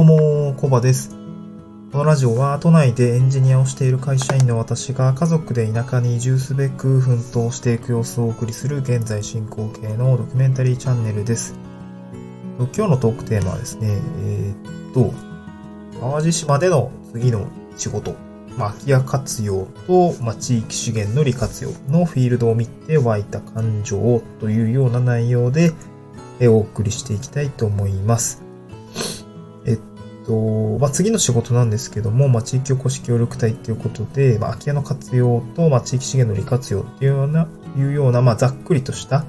どうも、コバです。このラジオは都内でエンジニアをしている会社員の私が家族で田舎に移住すべく奮闘していく様子をお送りする現在進行形のドキュメンタリーチャンネルです。今日のトークテーマはですね、えー、っと、淡路島での次の仕事、まあ、空き家活用と、まあ、地域資源の利活用のフィールドを見て湧いた感情というような内容で、お送りしていきたいと思います。と、まあ、次の仕事なんですけども、まあ、地域おこし協力隊っていうことで、まあ、空き家の活用と、まあ、地域資源の利活用っていうような、いうような、まあ、ざっくりとした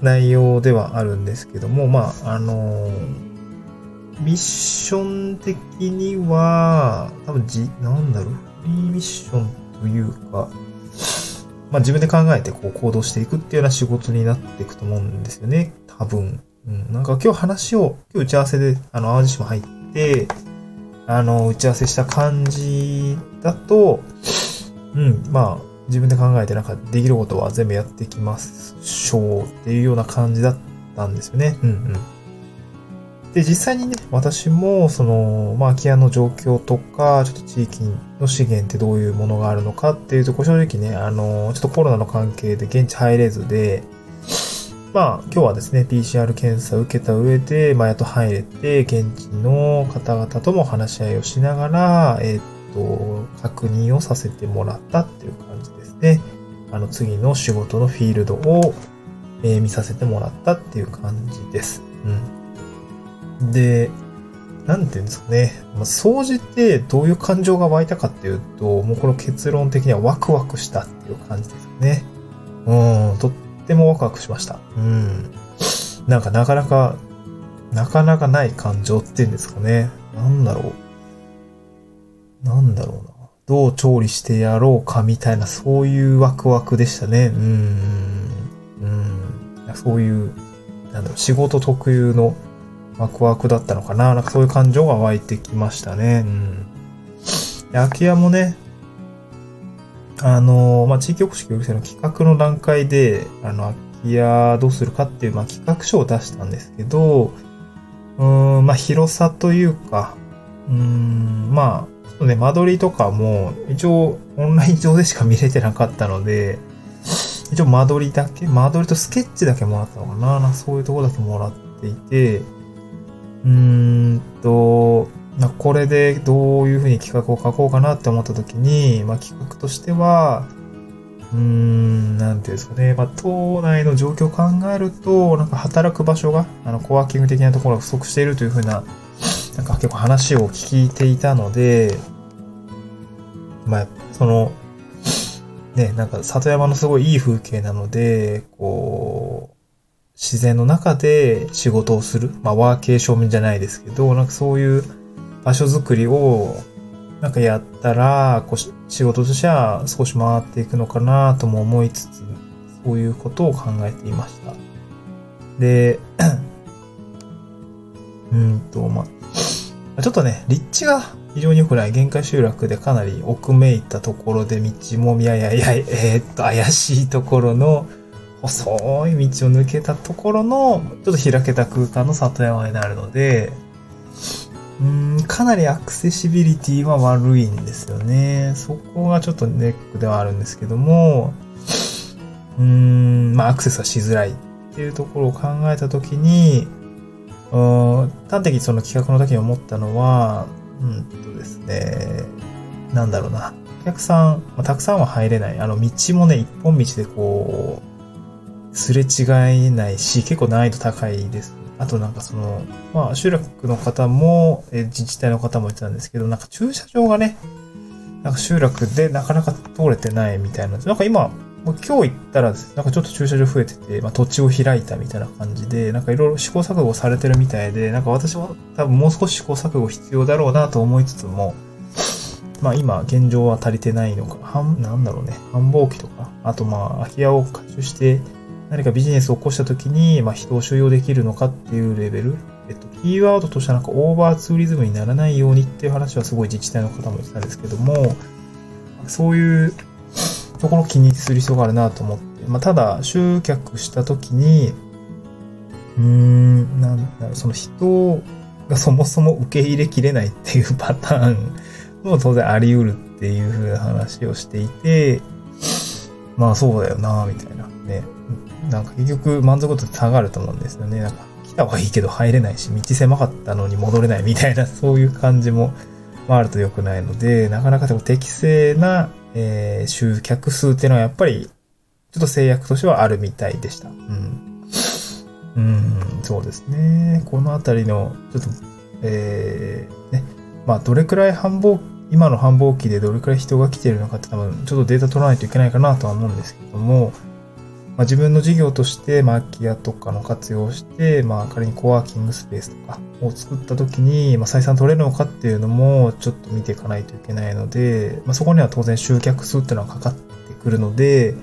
内容ではあるんですけども、まあ、あのミッション的には、多分じ、なんだろう、フリーミッションというか、まあ自分で考えてこう行動していくっていうような仕事になっていくと思うんですよね。多分。うん、なんか今日話を、今日打ち合わせで、あの、淡路島入って、あの、打ち合わせした感じだと、うん、まあ、自分で考えてなんかできることは全部やっていきましょうっていうような感じだったんですよね。うんうん。で、実際にね、私も、その、まあ、空き家の状況とか、ちょっと地域の資源ってどういうものがあるのかっていうとこ、正直ね、あの、ちょっとコロナの関係で現地入れずで、まあ、今日はですね、PCR 検査を受けた上で、まあ、やっと入れて、現地の方々とも話し合いをしながら、えー、っと、確認をさせてもらったっていう感じですね。あの、次の仕事のフィールドを、えー、見させてもらったっていう感じです。うん。で、なんていうんですかね。まあ、掃除ってどういう感情が湧いたかっていうと、もうこの結論的にはワクワクしたっていう感じですね。うん、とっってもワクワクしました。うん。なんかなかなか、なかなかない感情っていうんですかね。なんだろう。なんだろうな。どう調理してやろうかみたいな、そういうワクワクでしたね。うん。うん。そういう、なんだろう、仕事特有のワクワクだったのかな。なんかそういう感情が湧いてきましたね。うん。空き家もね、あの、まあ、地域おこし協力隊の企画の段階で、あの、空き家どうするかっていう、まあ、企画書を出したんですけど、うん、まあ、広さというか、うん、まあ、ちょっとね、間取りとかも、一応、オンライン上でしか見れてなかったので、一応間取りだけ、間取りとスケッチだけもらったのかな。そういうとこだけもらっていて、うーんと、これでどういうふうに企画を書こうかなって思った時に、まあ、企画としては、うーん、なんていうんですかね。まあ、島内の状況を考えると、なんか働く場所が、あの、コワーキング的なところが不足しているというふうな、なんか結構話を聞いていたので、まあ、その、ね、なんか里山のすごいいい風景なので、こう、自然の中で仕事をする。まあ、ワーケーションじゃないですけど、なんかそういう場所づくりをなんかやったら、こう仕事としては少し回っていくのかなとも思いつつ、そういうことを考えていました。で、うんと、ま、ちょっとね、立地が非常に良くない限界集落でかなり奥めいたところで道もみややや、えー、っと、怪しいところの細い道を抜けたところの、ちょっと開けた空間の里山になるので、うんかなりアクセシビリティは悪いんですよね。そこがちょっとネックではあるんですけども、うん、まあアクセスはしづらいっていうところを考えたときに、うん端的にその企画の時に思ったのは、うんとですね、なんだろうな。お客さん、まあ、たくさんは入れない。あの、道もね、一本道でこう、すれ違えないし、結構難易度高いですあとなんかその、まあ集落の方も、え自治体の方も言ってたんですけど、なんか駐車場がね、なんか集落でなかなか通れてないみたいな。なんか今、今日行ったら、なんかちょっと駐車場増えてて、まあ土地を開いたみたいな感じで、なんかいろいろ試行錯誤されてるみたいで、なんか私も多分もう少し試行錯誤必要だろうなと思いつつも、まあ今現状は足りてないのか、半、なんだろうね、繁忙期とか、あとまあ空き家を回収して、何かビジネスを起こした時に、まあ、人を収容できるのかっていうレベル。えっと、キーワードとしてはなんかオーバーツーリズムにならないようにっていう話はすごい自治体の方も言ってたんですけども、そういうところを気にする必要があるなと思って、まあ、ただ、集客した時に、うーん、なんだろう、その人がそもそも受け入れきれないっていうパターンも当然あり得るっていう風な話をしていて、まあそうだよな、みたいなね。なんか結局満足度って下がると思うんですよね。なんか来たはいいけど入れないし、道狭かったのに戻れないみたいな、そういう感じも、まあ、あると良くないので、なかなか適正な、えー、集客数っていうのはやっぱり、ちょっと制約としてはあるみたいでした。うん。うん、そうですね。このあたりの、ちょっと、えー、ね。まあ、どれくらい繁忙、今の繁忙期でどれくらい人が来ているのかって多分、ちょっとデータ取らないといけないかなとは思うんですけども、まあ、自分の事業として、まあ、空き家とかの活用をして、まあ、仮にコワーキングスペースとかを作った時に、まあ、採算取れるのかっていうのも、ちょっと見ていかないといけないので、まあ、そこには当然集客数っていうのはかかってくるので、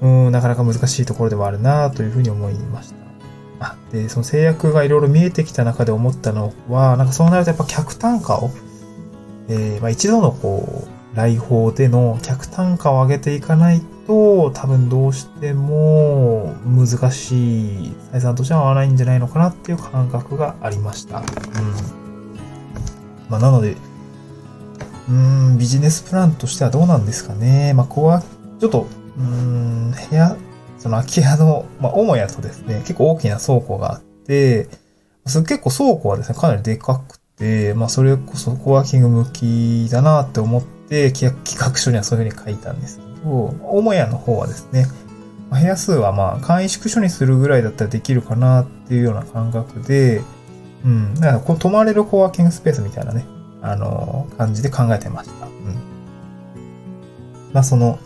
うん、なかなか難しいところではあるなというふうに思いました。で、その制約がいろいろ見えてきた中で思ったのは、なんかそうなるとやっぱ客単価を、えー、まあ一度のこう、来訪での客単価を上げていかないと、多分どうしても難しい、採算としては合わないんじゃないのかなっていう感覚がありました。うん。まあ、なので、うん、ビジネスプランとしてはどうなんですかね。まあ、ここは、ちょっと、うん、部屋、その空き家の、まあ、母屋とですね、結構大きな倉庫があって、結構倉庫はですね、かなりでかく、まあ、それこそコワーキング向きだなって思って、企画書にはそういうふうに書いたんですけど、母屋の方はですね、まあ部屋数はまあ簡易宿所にするぐらいだったらできるかなっていうような感覚で、うん。だからこう泊まれるコワーキングスペースみたいなね、あのー、感じで考えてました。うん。まあその、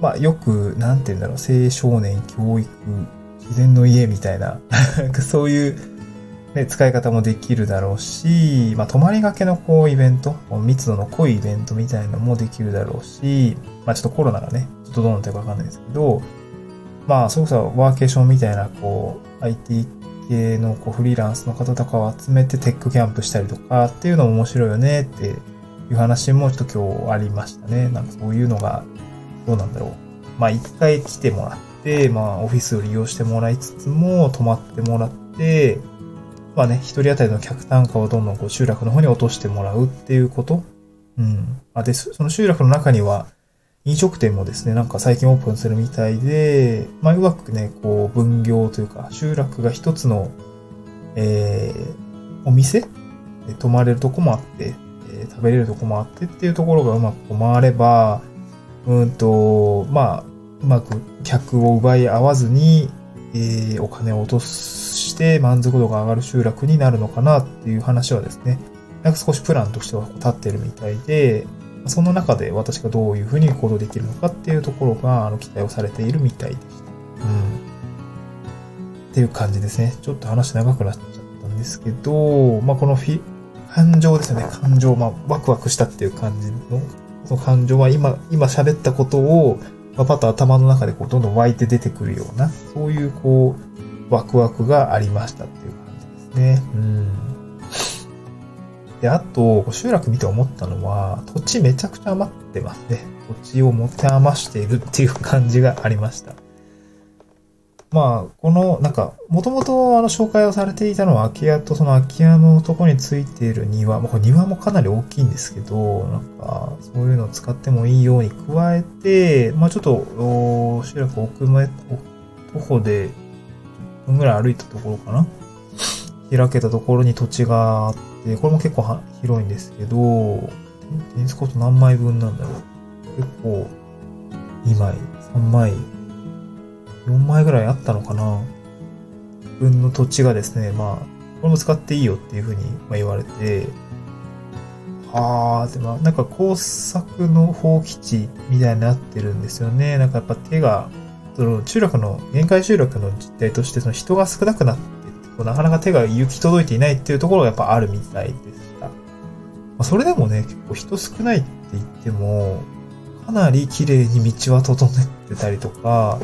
まあよく、なんて言うんだろう、青少年教育、自然の家みたいな そういうね、使い方もできるだろうし、まあ、泊まりがけのこうイベント、密度の濃いイベントみたいなのもできるだろうし、まあ、ちょっとコロナがね、ちょっとどうなってるかわかんないですけど、まあ、そこそワーケーションみたいな、こう、IT 系のこうフリーランスの方とかを集めてテックキャンプしたりとかっていうのも面白いよねっていう話もちょっと今日ありましたね。なんかそういうのが、どうなんだろう。まあ一回来てもらって、まあオフィスを利用してもらいつつも泊まってもらって、まあね、一人当たりの客単価をどんどんこう集落の方に落としてもらうっていうこと。うん。あ、で、その集落の中には、飲食店もですね、なんか最近オープンするみたいで、まあ、うまくね、こう、分業というか、集落が一つの、えー、お店で泊まれるとこもあって、えー、食べれるとこもあってっていうところがうまく回れば、うんと、まあ、うまく客を奪い合わずに、えー、お金を落とすして満足度が上がる集落になるのかなっていう話はですね、なんか少しプランとしては立ってるみたいで、その中で私がどういうふうに行動できるのかっていうところが、あの、期待をされているみたいでした。うん。っていう感じですね。ちょっと話長くなっちゃったんですけど、まあ、このフィ、感情ですよね。感情、まあ、ワクワクしたっていう感じの、その感情は今、今喋ったことを、パパッと頭の中でこうどんどん湧いて出てくるような、そういうこう、ワクワクがありましたっていう感じですね。うん。で、あと、集落見て思ったのは、土地めちゃくちゃ余ってますね。土地を持て余しているっていう感じがありました。まあ、この、なんか、もともとあの紹介をされていたのは空き家とその空き家のとこについている庭。まあ、これ庭もかなり大きいんですけど、なんか、そういうのを使ってもいいように加えて、まあちょっと、集落奥目、徒歩で、分ぐらい歩いたところかな開けたところに土地があって、これも結構広いんですけど、テニスコート何枚分なんだろう。結構、2枚、3枚、4枚ぐらいあったのかな分の土地がですね、まあ、これも使っていいよっていうふうに言われて、あー、でもなんか工作の放棄地みたいになってるんですよね。なんかやっぱ手が、その中力の、限界集落の実態としてその人が少なくなって、なかなか手が行き届いていないっていうところがやっぱあるみたいでした。まあ、それでもね、結構人少ないって言っても、かなり綺麗に道は整ってたりとか、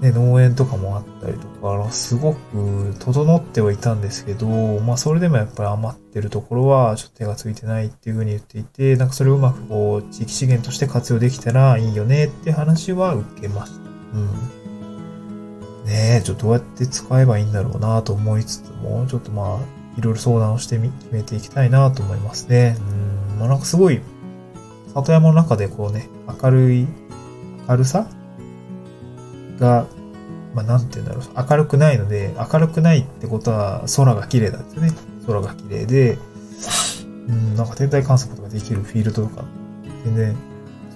ね、農園とかもあったりとか、すごく整ってはいたんですけど、まあそれでもやっぱり余ってるところはちょっと手がついてないっていうふうに言っていて、なんかそれをうまくこう地域資源として活用できたらいいよねって話は受けました。うん。ねえ、ちょっとどうやって使えばいいんだろうなと思いつつも、ちょっとまあ、いろいろ相談をしてみ、決めていきたいなと思いますね。うん、まあ、なんかすごい、里山の中でこうね、明るい、明るさが、まあ、なんて言うんだろう、明るくないので、明るくないってことは空が綺麗だんですよね。空が綺麗で、うん、なんか天体観測とかできるフィールドとか、全然、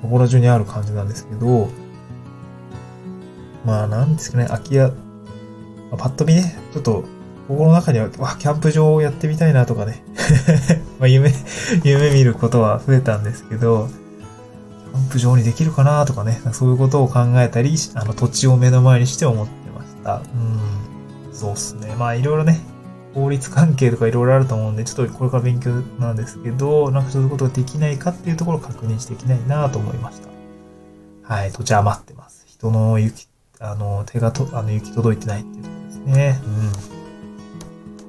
そこら中にある感じなんですけど、まあ、なんですかね、空き家、まあ、パッと見ね、ちょっと、心の中には、わ、キャンプ場をやってみたいなとかね。まあ、夢、夢見ることは増えたんですけど、キャンプ場にできるかなとかね、そういうことを考えたり、あの、土地を目の前にして思ってました。うん。そうっすね。まあ、いろいろね、法律関係とかいろいろあると思うんで、ちょっとこれから勉強なんですけど、なんかそういうことができないかっていうところを確認していきたいなと思いました。はい、土地余ってます。人の雪、あの、手がと、あの、雪届いてないっていうところですね。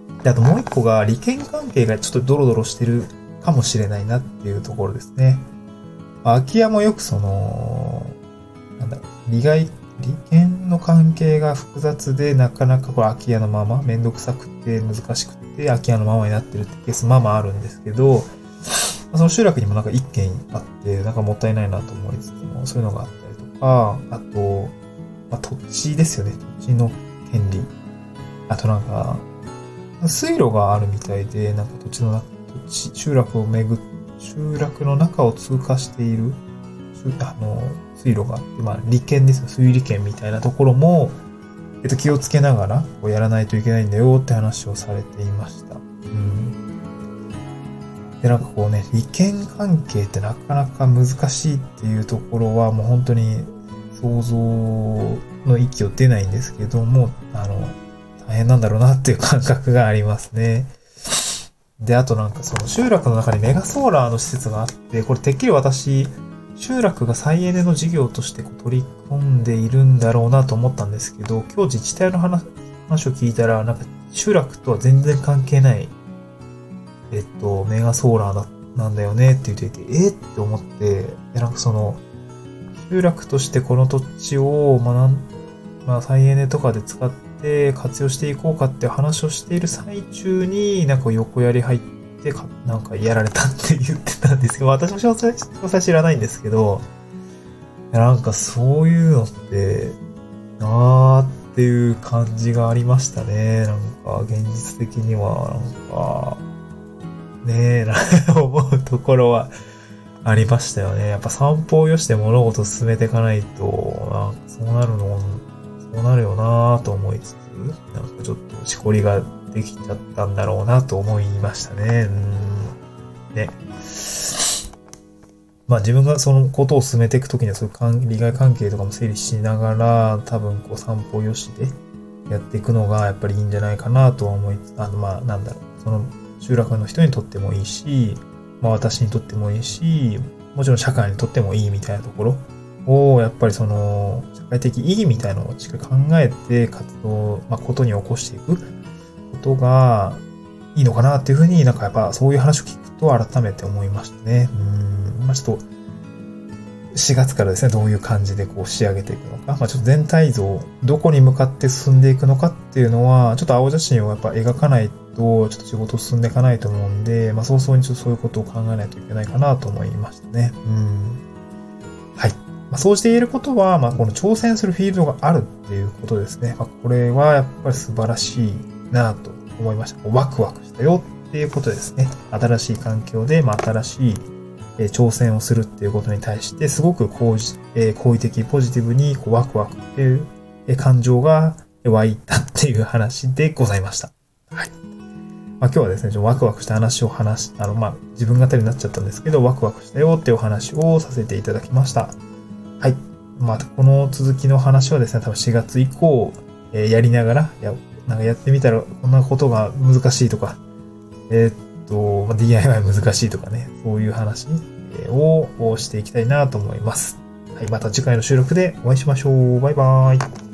うん。で、あともう一個が、利権関係がちょっとドロドロしてるかもしれないなっていうところですね。まあ空き家もよくその、なんだろう、利害利権の関係が複雑で、なかなかこれ空き家のまま、めんどくさくて難しくて、空き家のままになってるってケースまあまああるんですけど、その集落にもなんか一軒あって、なんかもったいないなと思いつつも、そういうのがあったりとか、あと、まあ、土地ですよね。土地の権利。あとなんか、水路があるみたいで、なんか土地の中、土地、集落を巡っ、集落の中を通過している、あの、水路があって、まあ、利権ですよ。水利権みたいなところも、えっと、気をつけながら、こうやらないといけないんだよって話をされていました。うん。で、なんかこうね、利権関係ってなかなか難しいっていうところは、もう本当に想像の域を出ないんですけども、あの、大変なんだろうなっていう感覚がありますね。で、あとなんかその集落の中にメガソーラーの施設があって、これてっきり私、集落が再エネの事業として取り込んでいるんだろうなと思ったんですけど、今日自治体の話を聞いたら、なんか集落とは全然関係ない、えっと、メガソーラーだ、なんだよねって言っていて、えって思って、なんかその、集落としてこの土地を、まあ、まあ、再エネとかで使って活用していこうかって話をしている最中に、なんか横やり入ってか、なんかやられたって言ってたんですけど、私も詳細詳細知らないんですけど、なんかそういうのって、なーっていう感じがありましたね。なんか現実的には、なんか、ねえ、思うところはありましたよね。やっぱ散歩をよして物事を進めていかないと、なんかそうなるの、そうなるよなぁと思いつつ、なんかちょっとしこりができちゃったんだろうなと思いましたね。うん。ね。まあ自分がそのことを進めていくときにはそういう利害関係とかも整理しながら、多分こう散歩よしでやっていくのがやっぱりいいんじゃないかなとは思いつつ、あのまあなんだろう、その集落の人にとってもいいし、まあ私にとってもいいし、もちろん社会にとってもいいみたいなところを、やっぱりその、社会的意義みたいなのをしっかり考えて活動、まあことに起こしていくことがいいのかなっていうふうになんかやっぱそういう話を聞くと改めて思いましたね。うん。まあちょっと、4月からですね、どういう感じでこう仕上げていくのか。まあちょっと全体像、どこに向かって進んでいくのかっていうのは、ちょっと青写真をやっぱ描かないと、ちょっと仕事進んでいかないと思うんで、まあ早々にちょっとそういうことを考えないといけないかなと思いましたね。うん。はい。まあそうして言えることは、まあこの挑戦するフィールドがあるっていうことですね。まあこれはやっぱり素晴らしいなと思いました。ワクワクしたよっていうことですね。新しい環境で、まあ新しいえ挑戦をするっていうことに対して、すごく好,、え好意的、ポジティブにこうワクワクっていう、え感情が湧いたっていう話でございました。まあ、今日はですね、ちょワクワクした話を話し、あの、まあ、自分語りになっちゃったんですけど、ワクワクしたよっていうお話をさせていただきました。はい。また、この続きの話はですね、多分4月以降、えー、やりながら、や、なんかやってみたらこんなことが難しいとか、えー、っと、ま DIY 難しいとかね、そういう話をしていきたいなと思います。はい、また次回の収録でお会いしましょう。バイバーイ。